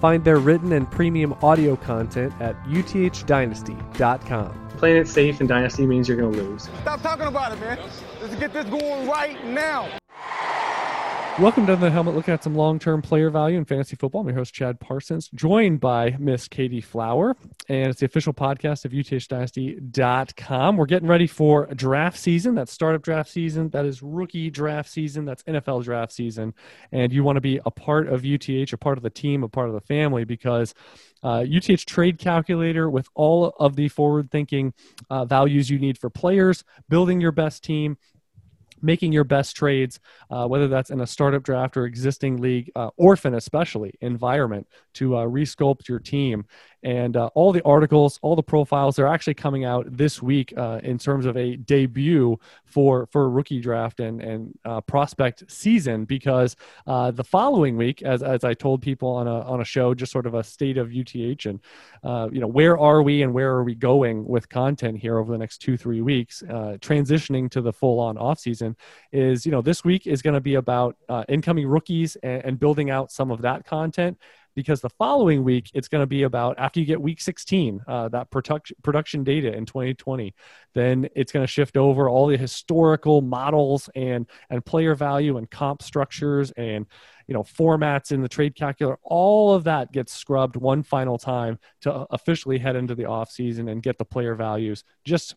Find their written and premium audio content at uthdynasty.com. Playing it safe in Dynasty means you're going to lose. Stop talking about it, man. Let's get this going right now. Welcome to the helmet, looking at some long-term player value in fantasy football. I'm your host Chad Parsons, joined by Miss Katie Flower, and it's the official podcast of UTHDynasty.com. We're getting ready for draft season. That's startup draft season. That is rookie draft season. That's NFL draft season. And you want to be a part of UTH, a part of the team, a part of the family, because uh, UTH Trade Calculator with all of the forward-thinking uh, values you need for players, building your best team, making your best trades, uh, whether that's in a startup draft or existing league, uh, orphan especially environment to uh, resculpt your team. And uh, all the articles, all the profiles, they're actually coming out this week uh, in terms of a debut for for rookie draft and and uh, prospect season. Because the following week, as as I told people on a on a show, just sort of a state of UTH and you know where are we and where are we going with content here over the next two three weeks, transitioning to the full on off season is you know this week is going to be about uh, incoming rookies and, and, building out some of that content because the following week it's going to be about after you get week 16 uh, that production production data in 2020 then it's going to shift over all the historical models and and player value and comp structures and you know formats in the trade calculator. All of that gets scrubbed one final time to officially head into the off season and get the player values just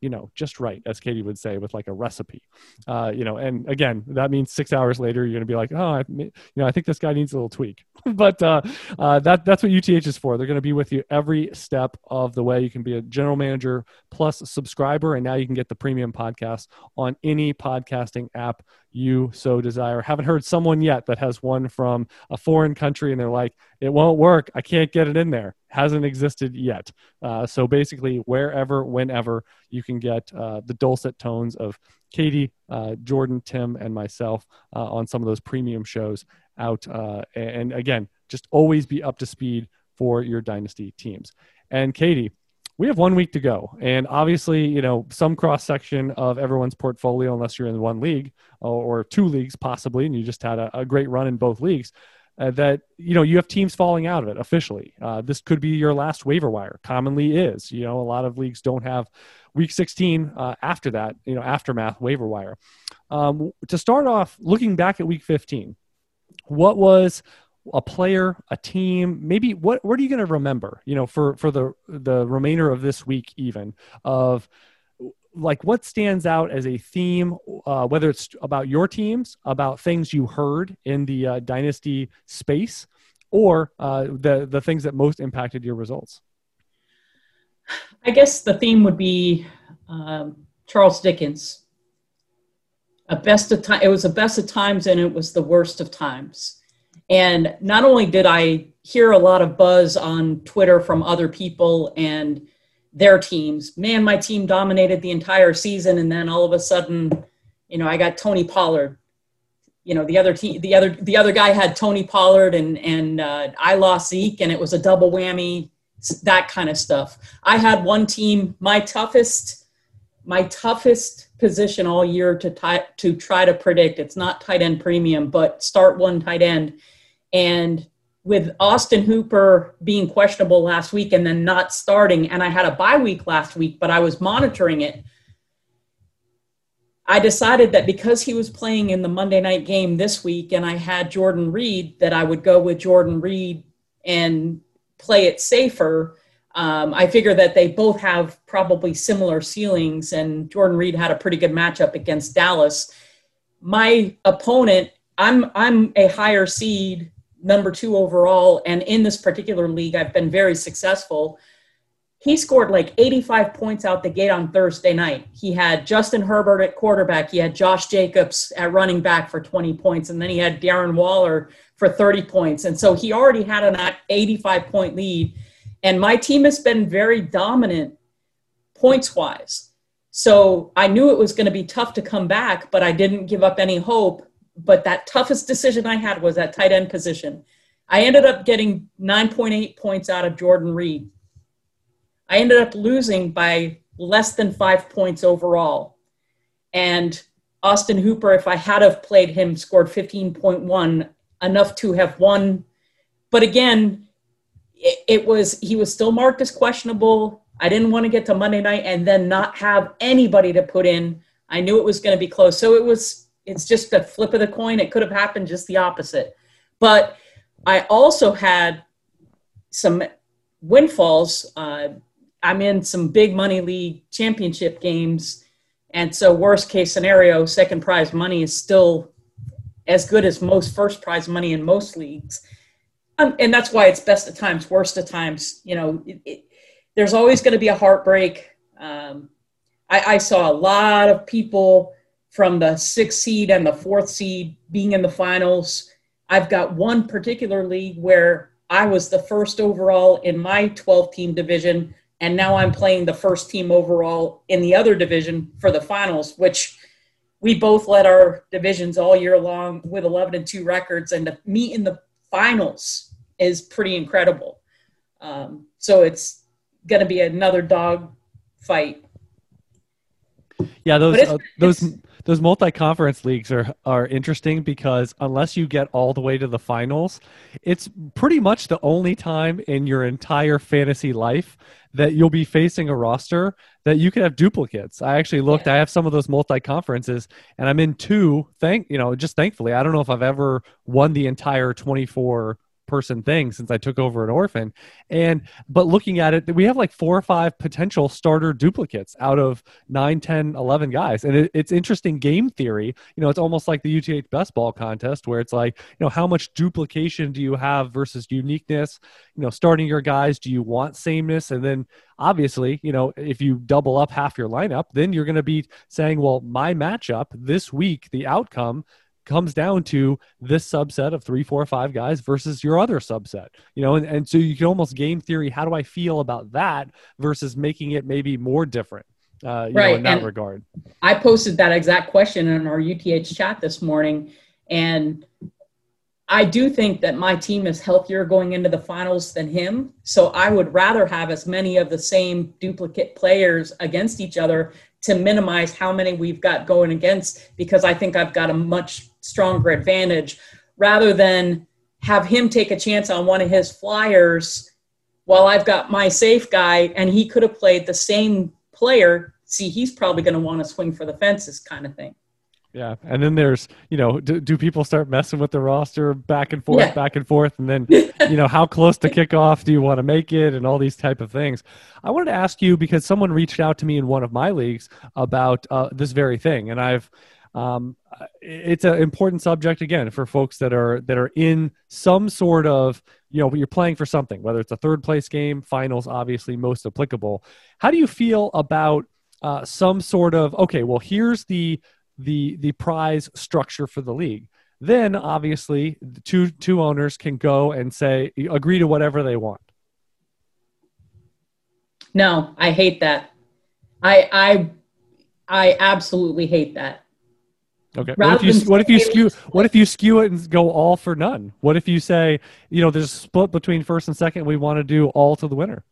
you know, just right, as Katie would say, with like a recipe. Uh, you know, and again, that means six hours later, you're going to be like, oh, I, you know, I think this guy needs a little tweak. but uh, uh, that that's what UTH is for. They're going to be with you every step of the way. You can be a general manager plus subscriber, and now you can get the premium podcast on any podcasting app you so desire. Haven't heard someone yet that has one from a foreign country and they're like, it won't work. I can't get it in there. Hasn't existed yet. Uh, so basically, wherever, whenever, you can get uh, the dulcet tones of Katie, uh, Jordan, Tim, and myself uh, on some of those premium shows out. Uh, and again, just always be up to speed for your dynasty teams. And Katie, we have one week to go and obviously you know some cross section of everyone's portfolio unless you're in one league or, two leagues possibly and you just had a, a great run in both leagues uh, that you know you have teams falling out of it officially. Uh, this could be your last waiver wire. Commonly is you know a lot of leagues don't have week 16 uh, after that you know aftermath waiver wire. Um, to start off looking back at week 15 what was a player, a team, maybe what what are you going to remember, you know, for for the the remainder of this week even of like what stands out as a theme uh, whether it's about your teams about things you heard in the uh, dynasty space or uh, the the things that most impacted your results? I guess the theme would be um, charles dickens. A best of time it was the best of times and it was the worst of times. And not only did I hear a lot of buzz on Twitter from other people and their teams, man, my team dominated the entire season. And then all of a sudden, you know, I got Tony Pollard. You know, the other team, the other, the other guy had Tony Pollard and, and uh, I lost Zeke and it was a double whammy, that kind of stuff. I had one team, my toughest, my toughest position all year to, tie, to try to predict. It's not tight end premium, but start one tight end and with Austin Hooper being questionable last week and then not starting, and I had a bye week last week, but I was monitoring it. I decided that because he was playing in the Monday night game this week and I had Jordan Reed, that I would go with Jordan Reed and play it safer. Um, I figure that they both have probably similar ceilings, and Jordan Reed had a pretty good matchup against Dallas. My opponent, I'm I'm a higher seed number two overall. And in this particular league, I've been very successful. He scored like 85 points out the gate on Thursday night. He had Justin Herbert at quarterback. He had Josh Jacobs at running back for 20 points. And then he had Darren Waller for 30 points. And so he already had an 85 point lead. And my team has been very dominant points wise. So I knew it was going to be tough to come back, but I didn't give up any hope. But that toughest decision I had was that tight end position. I ended up getting 9.8 points out of Jordan Reed. I ended up losing by less than five points overall. And Austin Hooper, if I had have played him, scored 15.1, enough to have won. But again, it, it was he was still marked as questionable. I didn't want to get to Monday night and then not have anybody to put in. I knew it was going to be close. So it was it's just a flip of the coin. It could have happened just the opposite. But I also had some windfalls. Uh, I'm in some big money league championship games. And so, worst case scenario, second prize money is still as good as most first prize money in most leagues. Um, and that's why it's best of times, worst of times. You know, it, it, there's always going to be a heartbreak. Um, I, I saw a lot of people from the sixth seed and the fourth seed being in the finals. I've got one particular league where I was the first overall in my 12 team division and now I'm playing the first team overall in the other division for the finals, which we both led our divisions all year long with 11 and 2 records, and to meet in the finals is pretty incredible. Um, so it's going to be another dog fight. Yeah, those uh, those those multi-conference leagues are are interesting because unless you get all the way to the finals, it's pretty much the only time in your entire fantasy life that you'll be facing a roster that you can have duplicates. I actually looked, yeah. I have some of those multi conferences and I'm in two. Thank, you know, just thankfully, I don't know if I've ever won the entire 24 person thing since I took over an orphan. And but looking at it, we have like four or five potential starter duplicates out of 9, 10, 11 guys. And it, it's interesting game theory. You know, it's almost like the UTH best ball contest where it's like, you know, how much duplication do you have versus uniqueness? You know, starting your guys, do you want sameness? And then obviously, you know, if you double up half your lineup, then you're going to be saying, well, my matchup this week, the outcome comes down to this subset of three, four, five guys versus your other subset, you know, and, and so you can almost game theory. How do I feel about that versus making it maybe more different? Uh, you right. know, in that and regard. I posted that exact question in our UTH chat this morning, and I do think that my team is healthier going into the finals than him. So I would rather have as many of the same duplicate players against each other to minimize how many we've got going against because I think I've got a much stronger advantage rather than have him take a chance on one of his flyers while I've got my safe guy and he could have played the same player. See, he's probably going to want to swing for the fences kind of thing. Yeah, and then there's you know, do, do people start messing with the roster back and forth, yeah. back and forth, and then you know, how close to kickoff do you want to make it, and all these type of things. I wanted to ask you because someone reached out to me in one of my leagues about uh, this very thing, and I've um, it's an important subject again for folks that are that are in some sort of you know you're playing for something, whether it's a third place game, finals, obviously most applicable. How do you feel about uh, some sort of okay? Well, here's the the the prize structure for the league. Then obviously the two two owners can go and say agree to whatever they want. No, I hate that. I I I absolutely hate that. Okay. what if you what if you skew what if you skew it and go all for none? What if you say, you know, there's a split between first and second, we want to do all to the winner?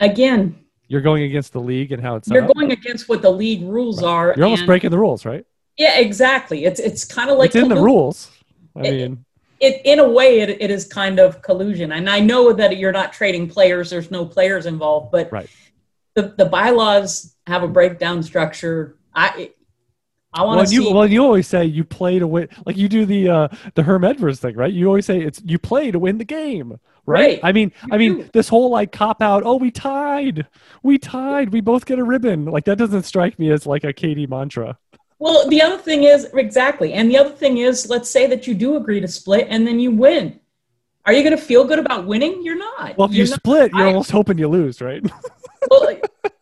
Again, you're going against the league and how it's You're going against what the league rules are. You're almost breaking the rules, right? Yeah, exactly. It's it's kind of like it's in the rules. I it, mean, it in a way it, it is kind of collusion. And I know that you're not trading players. There's no players involved, but right. the the bylaws have a breakdown structure. I I want to well, see. well, you always say you play to win, like you do the uh, the Herm Edwards thing, right? You always say it's you play to win the game, right? right. I mean, you I mean, do. this whole like cop out. Oh, we tied, we tied, we both get a ribbon. Like that doesn't strike me as like a Katie mantra. Well, the other thing is exactly, and the other thing is, let's say that you do agree to split, and then you win. Are you going to feel good about winning? You're not. Well, if you're you split, you're I, almost hoping you lose, right? well,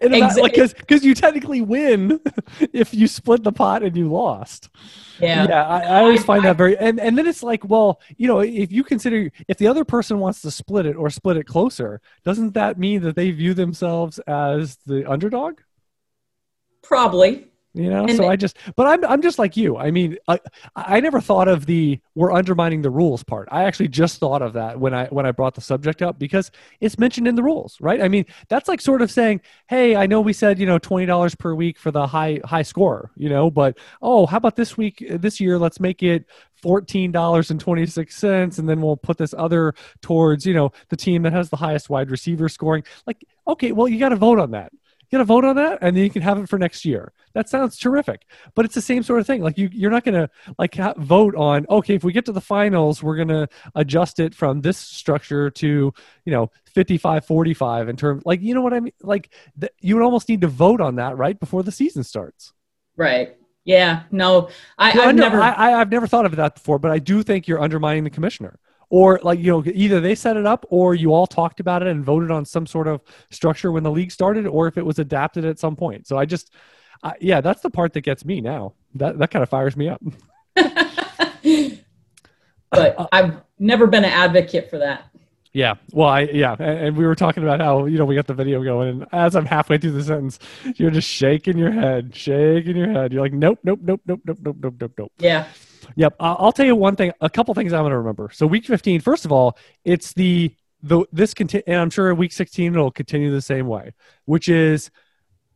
In a like because you technically win if you split the pot and you lost. Yeah. Yeah, I, I always find that very and, and then it's like, well, you know, if you consider if the other person wants to split it or split it closer, doesn't that mean that they view themselves as the underdog? Probably. You know, And so I just, but I'm, I'm just like you. I mean, I, I never thought of the we're undermining the rules part. I actually just thought of that when I when I brought the subject up because it's mentioned in the rules, right? I mean, that's like sort of saying, hey, I know we said you know twenty dollars per week for the high high scorer, you know, but oh, how about this week this year? Let's make it fourteen dollars and twenty six cents, and then we'll put this other towards you know the team that has the highest wide receiver scoring. Like, okay, well, you got to vote on that. You got to vote on that, and then you can have it for next year. That sounds terrific, but it's the same sort of thing. Like you, you're not going to like ha- vote on. Okay, if we get to the finals, we're going to adjust it from this structure to you know 55 45 in terms like you know what I mean. Like th- you would almost need to vote on that right before the season starts. Right. Yeah. No, I, Well, I've never. I, I, I've never thought of that before, but I do think you're undermining the commissioner. Or like you know, either they set it up, or you all talked about it and voted on some sort of structure when the league started, or if it was adapted at some point. So I just, I, yeah, that's the part that gets me now. That that kind of fires me up. but uh, uh, I've never been an advocate for that. Yeah. Well, I yeah, and, we were talking about how you know we got the video going, and as I'm halfway through the sentence, you're just shaking your head, shaking your head. You're like, nope, nope, nope, nope, nope, nope, nope, nope, nope. Yeah. Yep. I'll I'll tell you one thing, a couple things I'm going to remember. So week 15, first of all, it's the the this conti- and I'm sure week 16 it'll continue the same way, which is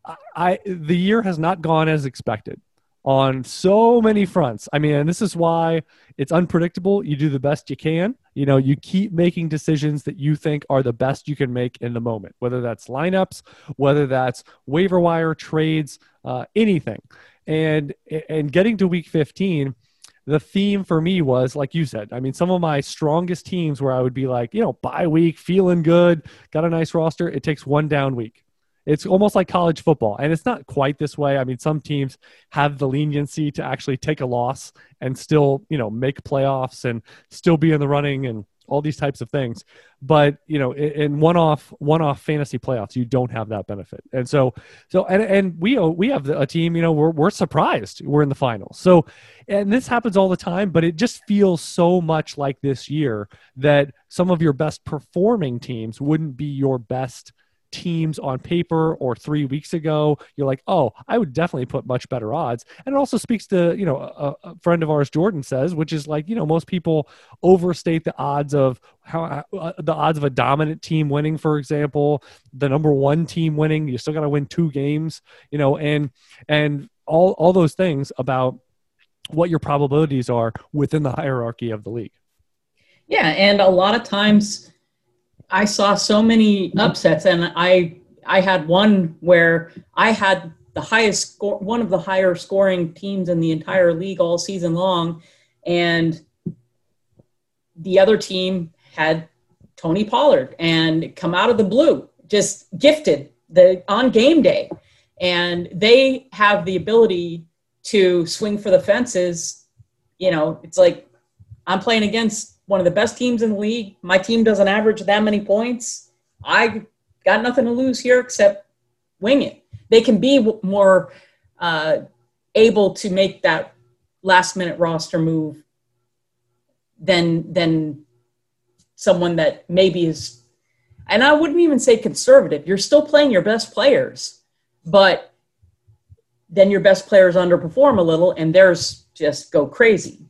I, I the year has not gone as expected on so many fronts. I mean, and this is why it's unpredictable. You do the best you can. You know, you keep making decisions that you think are the best you can make in the moment, whether that's lineups, whether that's waiver wire trades, uh, anything. And and getting to week 15, the theme for me was like you said. I mean, some of my strongest teams where I would be like, you know, bye week, feeling good, got a nice roster. It takes one down week. It's almost like college football, and it's not quite this way. I mean, some teams have the leniency to actually take a loss and still, you know, make playoffs and still be in the running and all these types of things. But you know, in, one-off, one-off fantasy playoffs, you don't have that benefit. And so, so, and and we we have a team. You know, we're we're surprised we're in the finals. So, and this happens all the time, but it just feels so much like this year that some of your best performing teams wouldn't be your best teams on paper or three weeks ago you're like oh i would definitely put much better odds. And it also speaks to you know a, a friend of ours jordan says which is like you know most people overstate the odds of how uh, the odds of a dominant team winning for example the number one team winning you still got to win two games you know and and all all those things about what your probabilities are within the hierarchy of the league. Yeah, and a lot of times I saw so many mm-hmm. upsets, and I I had one where I had the highest score, one of the higher scoring teams in the entire league all season long, and the other team had Tony Pollard and come out of the blue, just gifted the on game day, and they have the ability to swing for the fences. You know, it's like I'm playing against one of the best teams in the league. My team doesn't average that many points. I got nothing to lose here except wing it. They can be more uh, able to make that last minute roster move than than someone that maybe is. And I wouldn't even say conservative. You're still playing your best players, but then your best players underperform a little, and theirs just go crazy.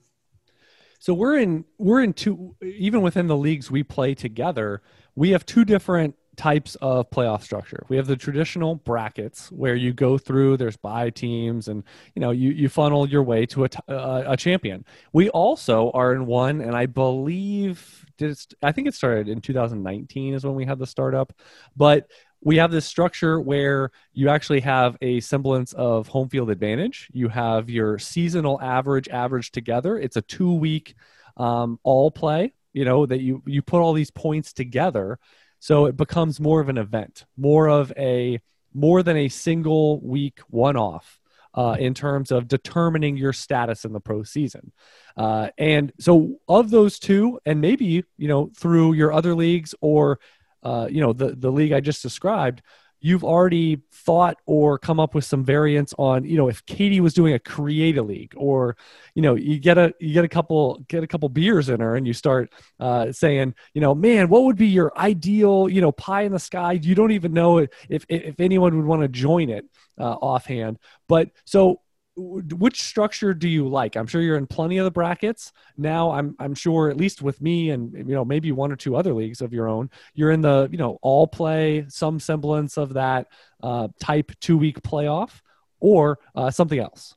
So we're in we're in two even within the leagues we play together, we have two different types of playoff structure. We have the traditional brackets where you go through there's bye teams and you know you you funnel your way to a champion. We also are in one and I believe did it, I think it started in 2019 is when we had the startup, but we have this structure where you actually have a semblance of home field advantage. You have your seasonal average average together. It's a two week um, all play. You know that you you put all these points together, so it becomes more of an event, more of a more than a single week one off. Uh, in terms of determining your status in the pro season. Uh, and so, of those two, and maybe you know through your other leagues or uh, you know the the league I just described, you've already thought or come up with some variants on you know if katie was doing a create a league or you know you get a you get a couple get a couple beers in her and you start uh, saying you know man what would be your ideal you know pie in the sky? You don't even know if if, anyone would want to join it uh, offhand. But so which structure do you like? I'm sure you're in plenty of the brackets now. I'm I'm sure at least with me and you know maybe one or two other leagues of your own, you're in the you know all play, some semblance of that uh, type two week playoff, or uh, something else.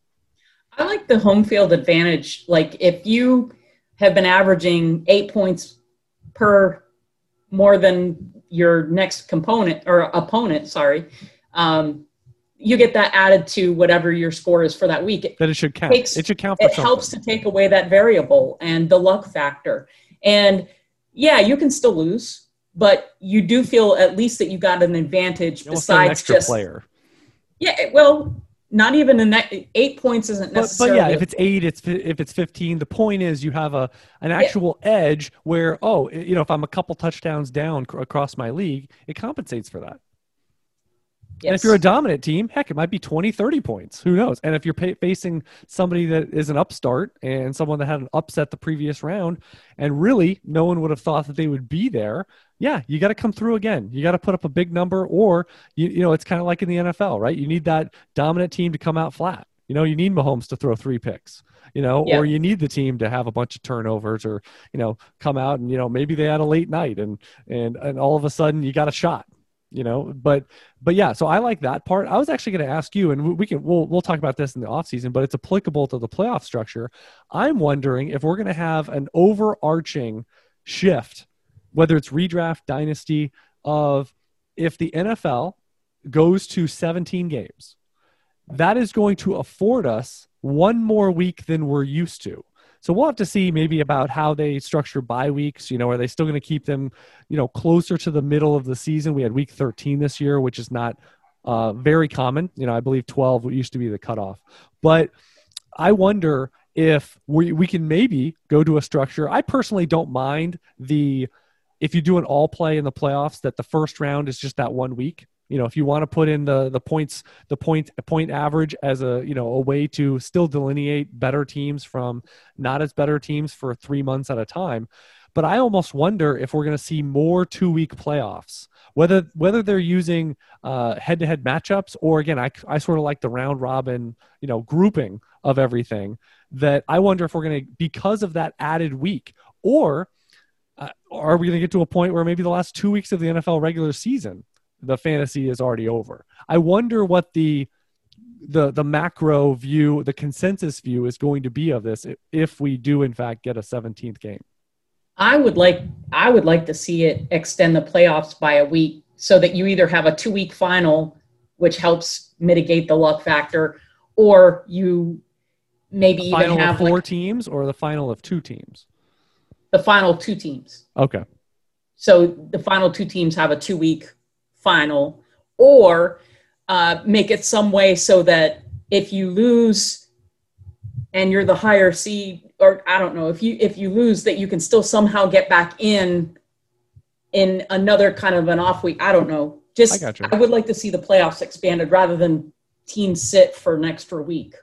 I like the home field advantage. Like if you have been averaging eight points per more than your next component or opponent, sorry. Um, you get that added to whatever your score is for that week. It, that it should count. Takes, it should count. it something. helps to take away that variable and the luck factor. And yeah, you can still lose, but you do feel at least that you got an advantage you besides just player. Yeah, well, not even a ne- eight points isn't necessarily. But, but, yeah, if it's eight, it's if it's fifteen. The point is you have a an actual yeah. edge where oh, you know, if I'm a couple touchdowns down across my league, it compensates for that. Yes. And if you're a dominant team, heck, it might be 20, 30 points. Who knows? And if you're pay- facing somebody that is an upstart and someone that had an upset the previous round, and really no one would have thought that they would be there, yeah, you got to come through again. You got to put up a big number, or, you, you know, it's kind of like in the NFL, right? You need that dominant team to come out flat. You know, you need Mahomes to throw three picks you know, yeah. or you need the team to have a bunch of turnovers or, you know, come out and, you know, maybe they had a late night and, and, and all of a sudden you got a shot, you know but but yeah so i like that part. I was actually going to ask you and we can we'll, we'll talk about this in the off season but it's applicable to the playoff structure. I'm wondering if we're going to have an overarching shift whether it's redraft dynasty of if the nfl goes to 17 games that is going to afford us one more week than we're used to so we'll have to see maybe about how they structure bye weeks. You know, are they still going to keep them, you know, closer to the middle of the season? We had week 13 this year, which is not uh, very common. You know, I believe 12 used to be the cutoff. But I wonder if we, we can maybe go to a structure. I personally don't mind the if you do an all play in the playoffs that the first round is just that one week you know if you want to put in the the points the point point average as a you know a way to still delineate better teams from not as better teams for three months at a time. But i almost wonder if we're going to see more two week playoffs whether whether they're using uh, head-to-head matchups or again I, I sort of like the round robin you know grouping of everything that i wonder if we're going to because of that added week or uh, are we going to get to a point where maybe the last two weeks of the nfl regular season the fantasy is already over. I wonder what the the the macro view, the consensus view is going to be of this if we do in fact get a 17th game. I would like I would like to see it extend the playoffs by a week so that you either have a two week final which helps mitigate the luck factor or you maybe even have four like, teams or the final of two teams. The final two teams. Okay. So the final two teams have a two week final or uh, make it some way so that if you lose and you're the higher seed or i don't know if you if you lose that you can still somehow get back in in another kind of an off week. I don't know. Just I, I would like to see the playoffs expanded rather than teams sit for an extra week.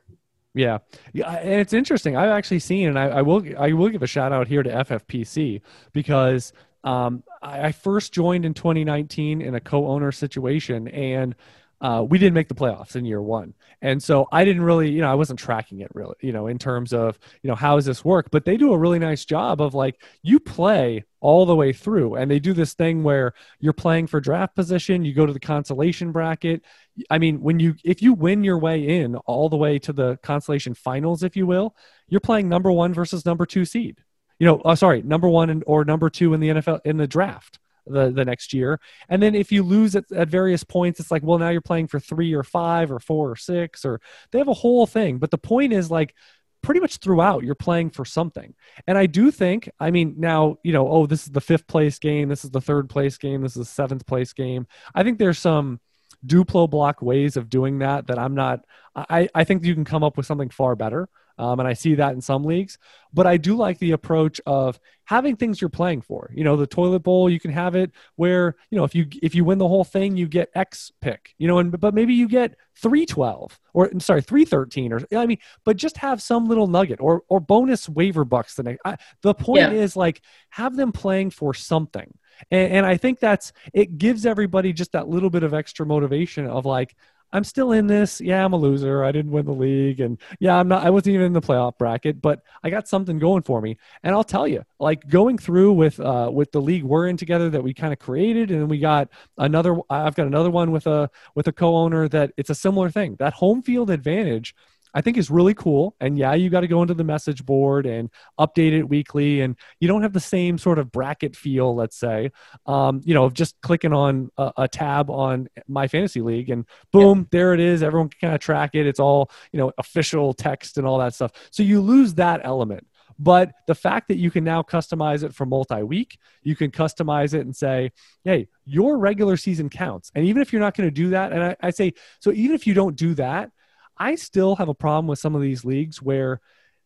Yeah, yeah, and it's interesting. I've actually seen, and I, I, will, I will give a shout out here to FFPC because um, I, I, first joined in 2019 in a co-owner situation, and uh, we didn't make the playoffs in year one. And so I didn't really, you know, I wasn't tracking it really, you know, in terms of, you know, how does this work? But they do a really nice job of like, you play all the way through. And they do this thing where you're playing for draft position, you go to the consolation bracket. I mean, when you, if you win your way in all the way to the consolation finals, if you will, you're playing number one versus number two seed you know, uh, sorry, number one and, or number two in the NFL in the draft the, the next year. And then if you lose at, at various points, it's like, well, now you're playing for three or five or four or six, or they have a whole thing. But the point is like, pretty much throughout you're playing for something and i do think i mean now you know oh this is the fifth place game this is the third place game this is the seventh place game i think there's some duplo block ways of doing that that i'm not i i think you can come up with something far better Um, and I see that in some leagues. But I do like the approach of having things you're playing for. You know, the toilet bowl, you can have it where, you know, if you if you win the whole thing, you get X pick, you know, and but maybe you get 312 or I'm sorry, 313 or I mean, but just have some little nugget or or bonus waiver bucks the next. I, the point Yeah. is like have them playing for something. And, and I think that's it gives everybody just that little bit of extra motivation of like, I'm still in this. Yeah, I'm a loser. I didn't win the league, and yeah, I'm not. I wasn't even in the playoff bracket, but I got something going for me. And I'll tell you, like going through with uh, with the league we're in together that we kind of created, and then we got another. I've got another one with a with a co-owner that it's a similar thing. That home field advantage. I think is really cool. And yeah, you got to go into the message board and update it weekly. And you don't have the same sort of bracket feel, let's say, um, you know, of just clicking on a, a tab on my fantasy league and boom, there it is. Everyone can kind of track it. It's all, you know, official text and all that stuff. So you lose that element. But the fact that you can now customize it for multi week, you can customize it and say, hey, your regular season counts. And even if you're not going to do that, and I, I say, so even if you don't do that, I still have a problem with some of these leagues where,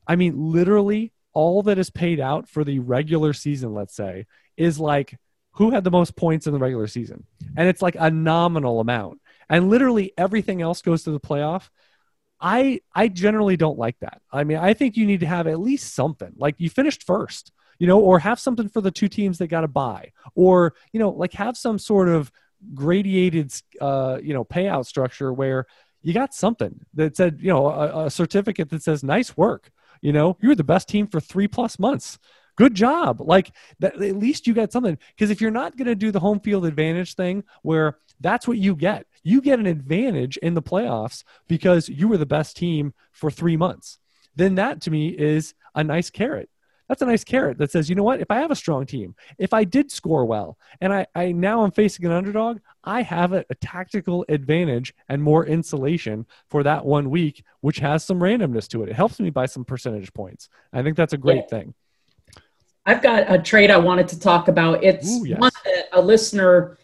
I mean, literally all that is paid out for the regular season, let's say, is like who had the most points in the regular season. And it's like a nominal amount. And literally everything else goes to the playoff. I I generally don't like that. I mean, I think you need to have at least something. Like you finished first, you know, or have something for the two teams that got to buy, or you know, like have some sort of gradiated, uh, you know, payout structure where you got something that said, you know, a, a certificate that says nice work. You know, you were the best team for three plus months. Good job. Like that, at least you got something. Because if you're not going to do the home field advantage thing, where that's what you get, you get an advantage in the playoffs because you were the best team for three months. Then that to me is a nice carrot. That's a nice carrot that says, you know what? If I have a strong team, if I did score well, and I, I now I'm facing an underdog, I have a, a tactical advantage and more insulation for that one week, which has some randomness to it. It helps me by some percentage points. I think that's a great Yeah. thing. I've got a trade I wanted to talk about. It's Ooh, yes. one that a listener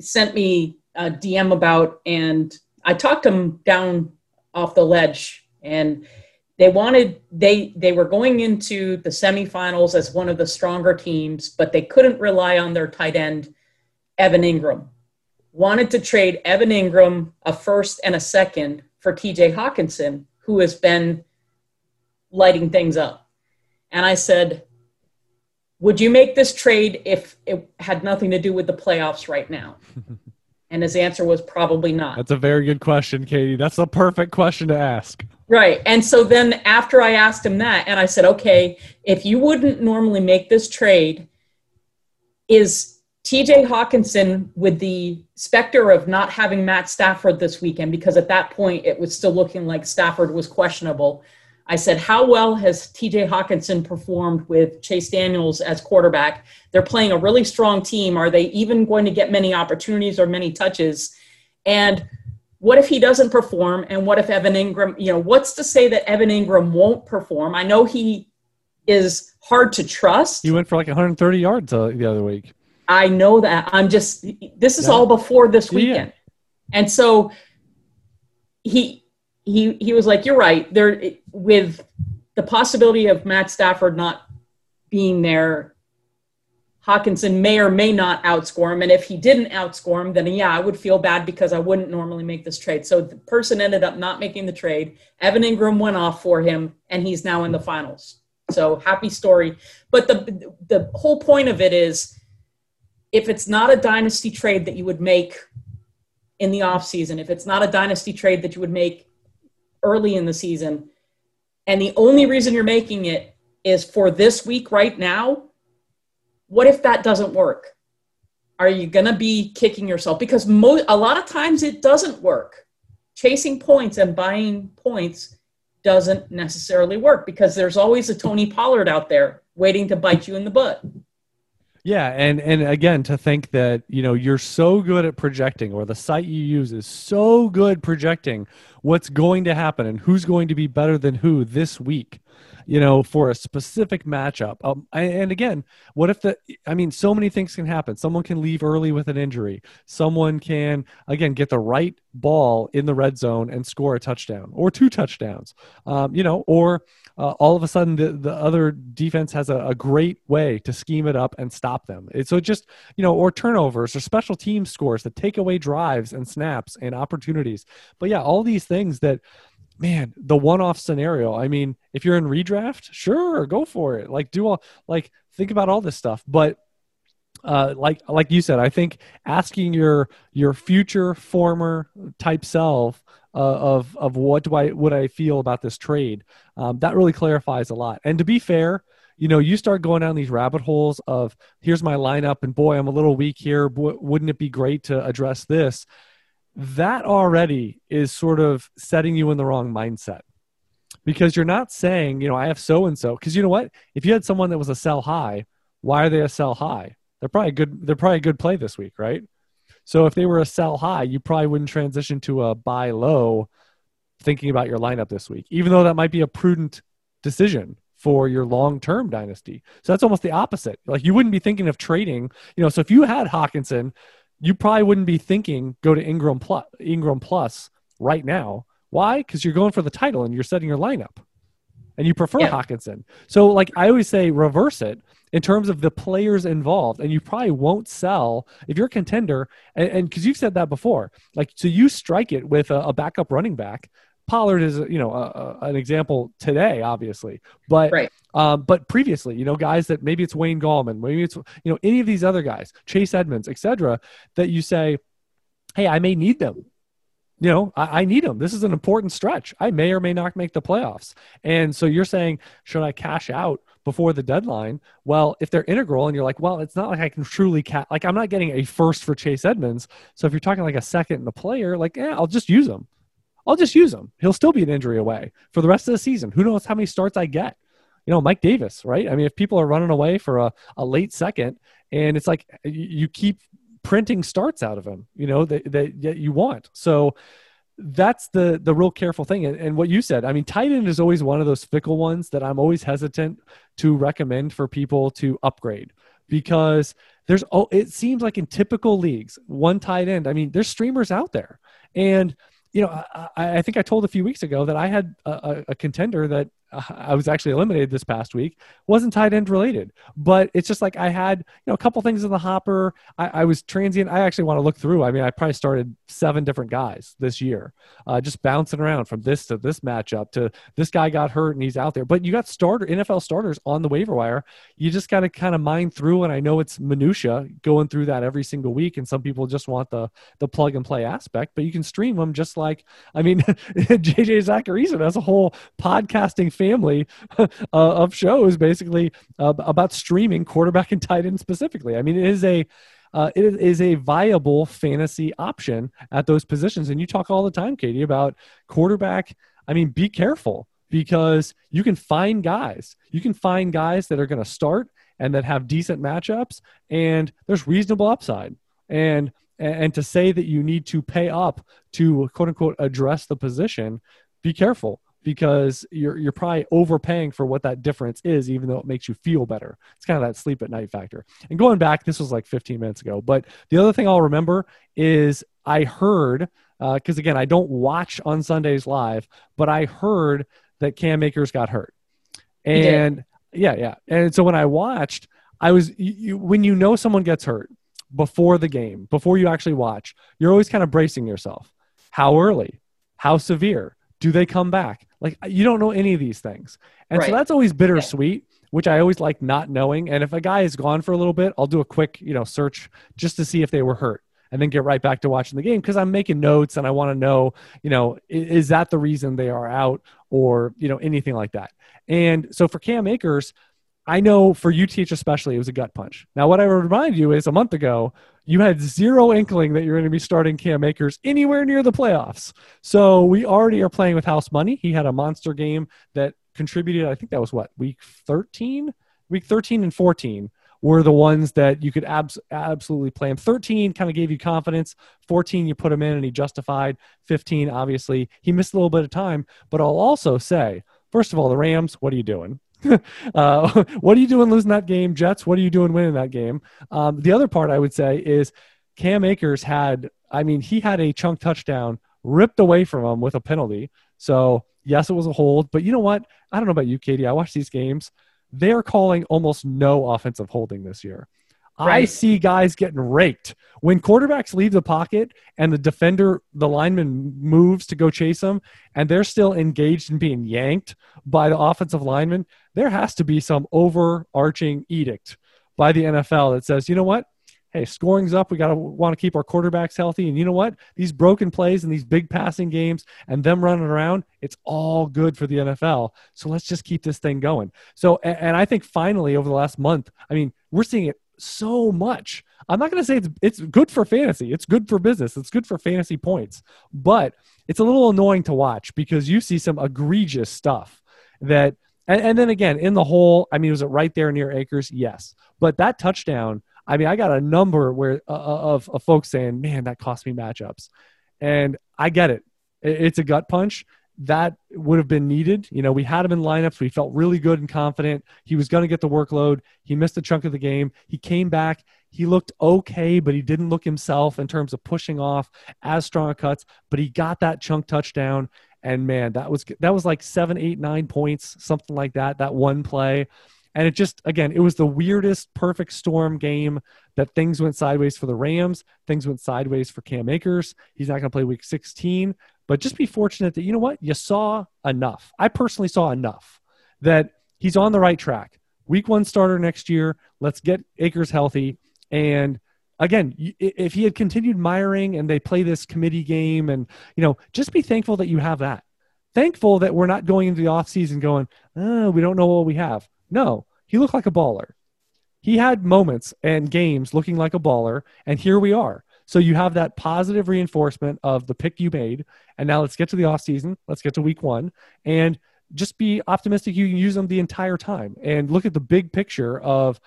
sent me a DM about, and I talked him down off the ledge. And they wanted they they were going into the semifinals as one of the stronger teams, but they couldn't rely on their tight end, Evan Engram. Wanted to trade Evan Engram a first and a second for TJ Hockenson, who has been lighting things up. And I said, would you make this trade if it had nothing to do with the playoffs right now? and his answer was probably not. That's a very good question, Katie. That's the perfect question to ask. Right. And so then after I asked him that, and I said, okay, if you wouldn't normally make this trade, is TJ Hockenson with the specter of not having Matt Stafford this weekend, because at that point it was still looking like Stafford was questionable. I said, How well has TJ Hockenson performed with Chase Daniels as quarterback? They're playing a really strong team. Are they even going to get many opportunities or many touches? And what if he doesn't perform? And what if Evan Engram, you know, what's to say that Evan Engram won't perform? I know he is hard to trust. He went for like 130 yards uh, the other week. I know that. I'm just, this is Yeah. all before this Yeah. weekend. And so he, he, he was like, you're right. There, with the possibility of Matt Stafford not being there, Hockenson may or may not outscore him. And if he didn't outscore him, then yeah, I would feel bad because I wouldn't normally make this trade. So the person ended up not making the trade. Evan Engram went off for him, and he's now in the finals. So happy story. But the the whole point of it is if it's not a dynasty trade that you would make in the offseason, if it's not a dynasty trade that you would make early in the season, and the only reason you're making it is for this week right now, what if that doesn't work? Are you going to be kicking yourself? Because mo- a lot of times it doesn't work. Chasing points and buying points doesn't necessarily work because there's always a Tony Pollard out there waiting to bite you in the butt. Yeah, and and again to think that you know you're so good at projecting, or the site you use is so good projecting what's going to happen and who's going to be better than who this week. You know, for a specific matchup. Um, and again, what if the, I mean, so many things can happen. Someone can leave early with an injury. Someone can, again, get the right ball in the red zone and score a touchdown or two touchdowns, um, you know, or uh, all of a sudden the, the other defense has a, a, great way to scheme it up and stop them. It, so just, you know, or turnovers or special team scores that take away drives and snaps and opportunities. But yeah, all these things that, man, the one off scenario. I mean, if you're in redraft, sure, go for it. Like, do all, like, think about all this stuff. But, uh, like like you said, I think asking your your future former type self uh, of of what do I what I feel about this trade um, that really clarifies a lot. And to be fair, you know, you start going down these rabbit holes of here's my lineup, and boy, I'm a little weak here. Boy, wouldn't it be great to address this? That already is sort of setting you in the wrong mindset because you're not saying, you know, I have so and so. Because you know what? If you had someone that was a sell high, why are they a sell high? They're probably good. They're probably a good play this week, right? So if they were a sell high, you probably wouldn't transition to a buy low, thinking about your lineup this week, even though that might be a prudent decision for your long term dynasty. So that's almost the opposite. Like you wouldn't be thinking of trading, you know. So if you had Hockenson you probably wouldn't be thinking go to Engram plus, Engram plus right now. Why? Because you're going for the title and you're setting your lineup, and you prefer yeah. Hockenson. So, like I always say, reverse it in terms of the players involved, and you probably won't sell if you're a contender. And because you've said that before, like so you strike it with a, a backup running back Pollard is, you know, a, a, an example today, obviously, but right. um, but previously, you know, guys that maybe it's Wayne Gallman, maybe it's you know any of these other guys, Chase Edmonds, etc. That you say, hey, I may need them. You know, I, I need them. This is an important stretch. I may or may not make the playoffs. And so you're saying, should I cash out before the deadline? Well, if they're integral and you're like, well, it's not like I can truly cash, like I'm not getting a first for Chase Edmonds. So if you're talking like a second and a player, like, yeah, I'll just use them. I'll just use him. He'll still be an injury away for the rest of the season. Who knows how many starts I get? You know, Mike Davis, right? I mean, if people are running away for a, a late second and it's like you keep printing starts out of him, you know, that, that you want. So that's the the real careful thing. And, and what you said, I mean, tight end is always one of those fickle ones that I'm always hesitant to recommend for people to upgrade because there's oh it seems like in typical leagues one tight end i mean there's streamers out there and you know, I, I, think I told a few weeks ago that I had a, a contender that I was actually eliminated this past week wasn't tight end related, but it's just like I had you know a couple things in the hopper. I, I, was transient. I actually want to look through. I mean, I probably started seven different guys this year, uh, just bouncing around from this to this matchup to this guy got hurt and he's out there. But you got starter NFL starters on the waiver wire. You just got to kind of mine through, and I know it's minutia going through that every single week, and some people just want the the plug and play aspect, but you can stream them just like I mean, JJ Zachariason has a whole podcasting family uh, of shows basically uh, about streaming quarterback and tight end specifically. I mean, it is a uh, it is a viable fantasy option at those positions. And you talk all the time, Katie, about quarterback. I mean, be careful because you can find guys. You can find guys that are going to start and that have decent matchups, and there's reasonable upside. And and to say that you need to pay up to quote unquote address the position, be careful because you're you're probably overpaying for what that difference is, even though it makes you feel better. It's kind of that sleep at night factor. And going back, this was like 15 minutes ago, but the other thing I'll remember is I heard because uh, again I don't watch on Sundays live, but I heard that Cam Akers got hurt, and yeah, yeah, and so when I watched, I was you, when you know someone gets hurt before the game, before you actually watch, you're always kind of bracing yourself. How early? How severe? Do they come back? Like you don't know any of these things. And right. so that's always bittersweet, yeah. which I always like not knowing. And if a guy is gone for a little bit, I'll do a quick, you know, search just to see if they were hurt and then get right back to watching the game because I'm making notes and I want to know, you know, is, is, that the reason they are out or, you know, anything like that. And so for Cam Akers, I know for UTH especially, it was a gut punch. Now, what I would remind you is a month ago, you had zero inkling that you're going to be starting Cam Akers anywhere near the playoffs. So we already are playing with house money. He had a monster game that contributed, I think that was what, week 13? Week 13 and 14 were the ones that you could abs- absolutely play him. 13 kind of gave you confidence. 14, you put him in and he justified. 15, obviously, he missed a little bit of time. But I'll also say, first of all, the Rams, what are you doing? uh, what are you doing losing that game? Jets, what are you doing winning that game? Um, the other part I would say is Cam Akers had, I mean, he had a chunk touchdown ripped away from him with a penalty. So, yes, it was a hold. But you know what? I don't know about you, Katie. I watch these games. They're calling almost no offensive holding this year. I see guys getting raked. When quarterbacks leave the pocket and the defender, the lineman moves to go chase them, and they're still engaged in being yanked by the offensive lineman, there has to be some overarching edict by the NFL that says, you know what? Hey, scoring's up. We got to want to keep our quarterbacks healthy. And you know what? These broken plays and these big passing games and them running around, it's all good for the NFL. So let's just keep this thing going. So, and I think finally over the last month, I mean, we're seeing it so much. I'm not going to say it's, it's good for fantasy. It's good for business. It's good for fantasy points, but it's a little annoying to watch because you see some egregious stuff that, and, and then again, in the hole, I mean, was it right there near Acres? Yes. But that touchdown, I mean, I got a number where uh, of, of folks saying, man, that cost me matchups. And I get. It- It's a gut punch that would have been needed. You know, we had him in lineups. We felt really good and confident. He was going to get the workload. He missed a chunk of the game. He came back. He looked okay, but he didn't look himself in terms of pushing off as strong cuts. But he got that chunk touchdown, and man, that was that was like seven, eight, nine points, something like that. That one play. And it just, again, it was the weirdest perfect storm game that things went sideways for the Rams. Things went sideways for Cam Akers. He's not going to play week 16 but just be fortunate that you know what? You saw enough. I personally saw enough that he's on the right track. Week one starter next year. Let's get akers healthy. And again if he had continued miring and they play this committee game and you know just be thankful that you have that. Thankful that we're not going into the offseason going oh, we don't know what we have. No he looked like a baller. He had moments and games looking like a baller and here we are so you have that positive reinforcement of the pick you made and now let's get to the offseason. Let's get to week one and just be optimistic you can use them the entire time and look at the big picture of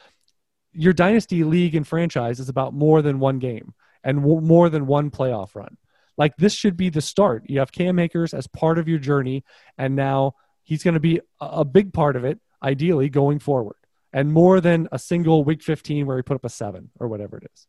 your dynasty league and franchise is about more than one game and more than one playoff run. Like this should be the start. You have Cam Akers as part of your journey, and now he's going to be a big part of it, ideally going forward, and more than a single week 15 where he put up a seven or whatever it is.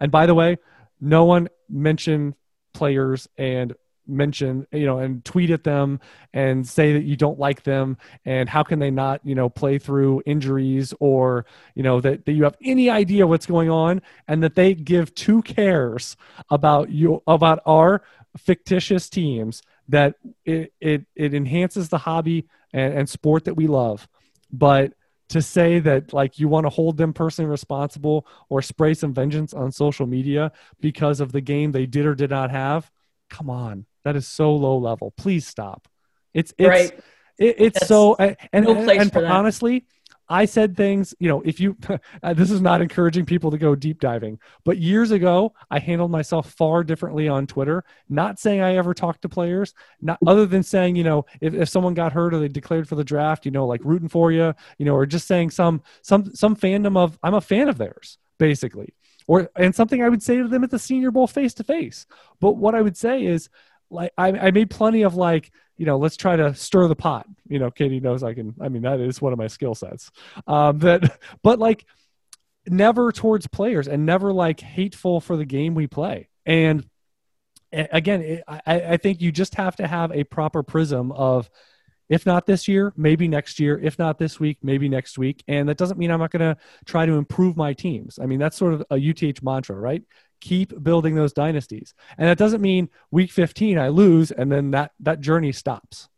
And by the way, no one mentioned players and mention you know and tweet at them and say that you don't like them. And how can they not you know play through injuries or you know that, that you have any idea what's going on and that they give two cares about you about our fictitious teams that it it, it enhances the hobby and, and sport that we love. But to say that like you want to hold them personally responsible or spray some vengeance on social media because of the game they did or did not have come on that is so low level please stop it's it's right. it, it's That's so and and, no place and for that. honestly i said things you know if you uh, this is not encouraging people to go deep diving but years ago i handled myself far differently on twitter. Not saying i ever talked to players not other than saying you know if, if someone got hurt or they declared for the draft you know like rooting for you you know or just saying some some some fandom of i'm a fan of theirs basically. Or and something i would say to them at the senior bowl face to face. But what i would say is like I, I made plenty of like you know let's try to stir the pot. You know katie knows i can i mean that is one of my skill sets. Um that but like never towards players and never like hateful for the game we play. And again it, I, I think you just have to have a proper prism of if not this year maybe next year. If not this week maybe next week. And that doesn't mean i'm not going to try to improve my teams. I mean that's sort of a uth mantra right keep building those dynasties. And that doesn't mean week 15 i lose and then that that journey stops.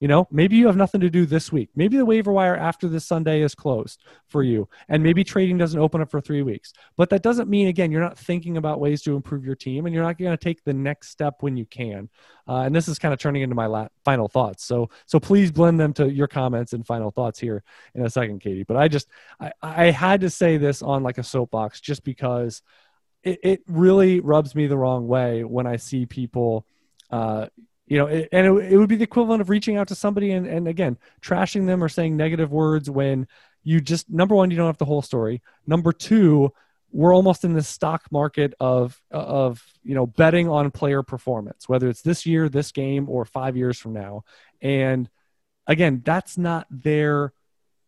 You know maybe you have nothing to do this week. Maybe the waiver wire after this sunday is closed for you and maybe trading doesn't open up for three weeks. But that doesn't mean again you're not thinking about ways to improve your team and you're not going to take the next step when you can. Uh, and this is kind of turning into my la- final thoughts. So so please blend them to your comments and final thoughts here in a second katie. But i just i, I had to say this on like a soapbox just because it, it really rubs me the wrong way when I see people, uh, you know, it, and it, it would be the equivalent of reaching out to somebody and, and again, trashing them or saying negative words when you just, number one, you don't have the whole story. Number two, we're almost in the stock market of, of, you know, betting on player performance, whether it's this year, this game, or five years from now. And again, that's not their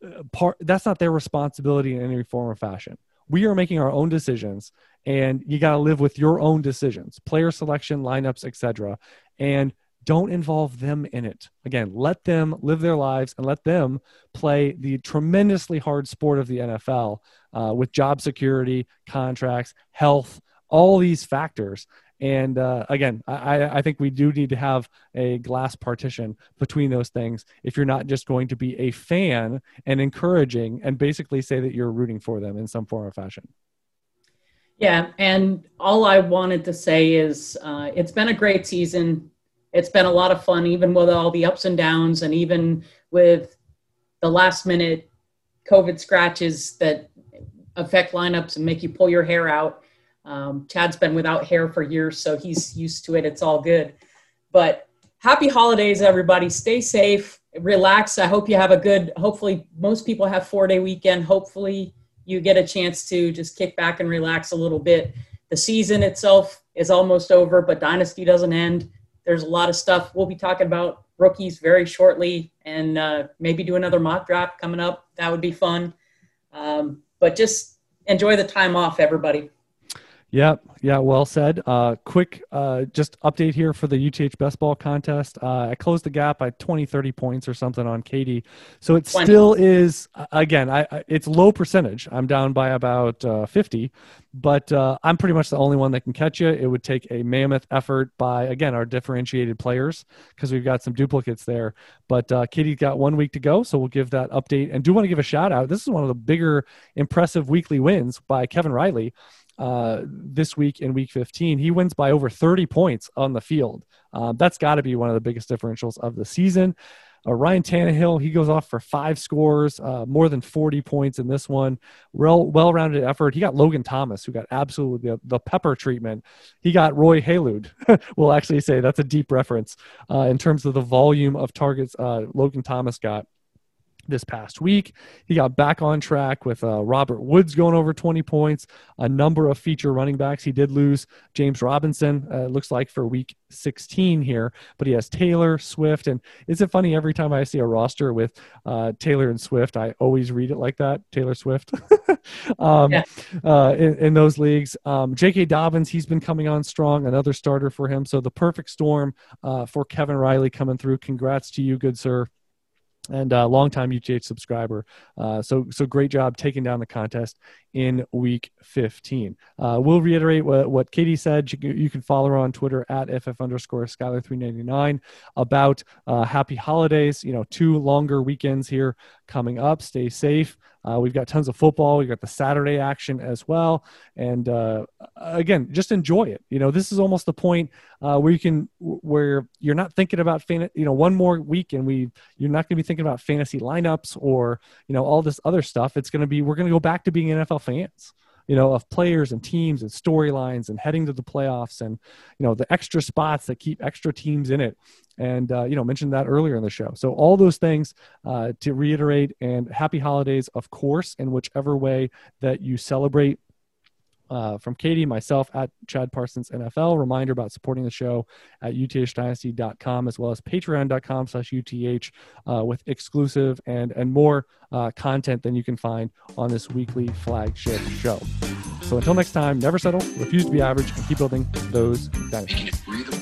uh, part. That's not their responsibility in any form or fashion. We are making our own decisions, and you got to live with your own decisions, player selection, lineups, etc. And don't involve them in it. Again, let them live their lives and let them play the tremendously hard sport of the NFL uh, with job security, contracts, health, all these factors. And uh, again, I, I think we do need to have a glass partition between those things if you're not just going to be a fan and encouraging and basically say that you're rooting for them in some form or fashion. Yeah, and all I wanted to say is uh, it's been a great season. It's been a lot of fun, even with all the ups and downs, and even with the last minute COVID scratches that affect lineups and make you pull your hair out. Um, Chad's been without hair for years, so he's used to it. It's all good. But happy holidays, everybody. Stay safe, relax. I hope you have a good, hopefully, most people have four day weekend. Hopefully, you get a chance to just kick back and relax a little bit. The season itself is almost over, but Dynasty doesn't end. There's a lot of stuff. We'll be talking about rookies very shortly and uh, maybe do another mock draft coming up. That would be fun. Um, but just enjoy the time off, everybody. Yeah, yeah, well said. Uh, quick, uh, just update here for the UTH best ball contest. Uh, I closed the gap by 20, 30 points or something on Katie. So it 20. still is, again, I, I, it's low percentage. I'm down by about uh, 50, but uh, I'm pretty much the only one that can catch you. It would take a mammoth effort by, again, our differentiated players because we've got some duplicates there. But uh, Katie's got one week to go, so we'll give that update. And do want to give a shout out. This is one of the bigger, impressive weekly wins by Kevin Riley uh, this week in week 15. He wins by over 30 points on the field. Um, that's got to be one of the biggest differentials of the season. Uh, Ryan Tannehill, he goes off for five scores, uh, more than 40 points in this one. Well, well-rounded effort. He got Logan Thomas, who got absolutely the, the pepper treatment. He got Roy Helu. we'll actually say that's a deep reference uh, in terms of the volume of targets uh, Logan Thomas got this past week. He got back on track with uh, Robert Woods going over 20 points, a number of feature running backs. He did lose James Robinson, uh, looks like for week 16 here, but he has Taylor, Swift. And is it funny every time I see a roster with uh, Taylor and Swift, I always read it like that Taylor Swift um, yeah. Uh, in, in, those leagues. Um, J.K. Dobbins, he's been coming on strong, another starter for him. So the perfect storm uh, for Kevin Riley coming through. Congrats to you, good sir and uh, longtime UTH subscriber. Uh, so so great job taking down the contest in week 15. Uh, we'll reiterate what, what Katie said. You can, you can follow her on Twitter at ff underscore Skylar399 about uh, happy holidays. You know, two longer weekends here coming up. Stay safe. Uh, we've got tons of football. We've got the Saturday action as well. And uh, again, just enjoy it. You know, this is almost the point uh, where you can, where you're not thinking about, fan- you know, one more week and we, you're not going to be thinking about fantasy lineups or, you know, all this other stuff. It's going to be, we're going to go back to being NFL fans you know, of players and teams and storylines and heading to the playoffs and, you know, the extra spots that keep extra teams in it. And, uh, you know, mentioned that earlier in the show. So, all those things uh, to reiterate and happy holidays, of course, in whichever way that you celebrate uh, from Katie, myself at Chad Parsons NFL. Reminder about supporting the show at uthdynasty.com as well as patreon.com slash UTH uh, with exclusive and, and more uh, content than you can find on this weekly flagship show. So until next time, never settle, refuse to be average, and keep building those dynasties.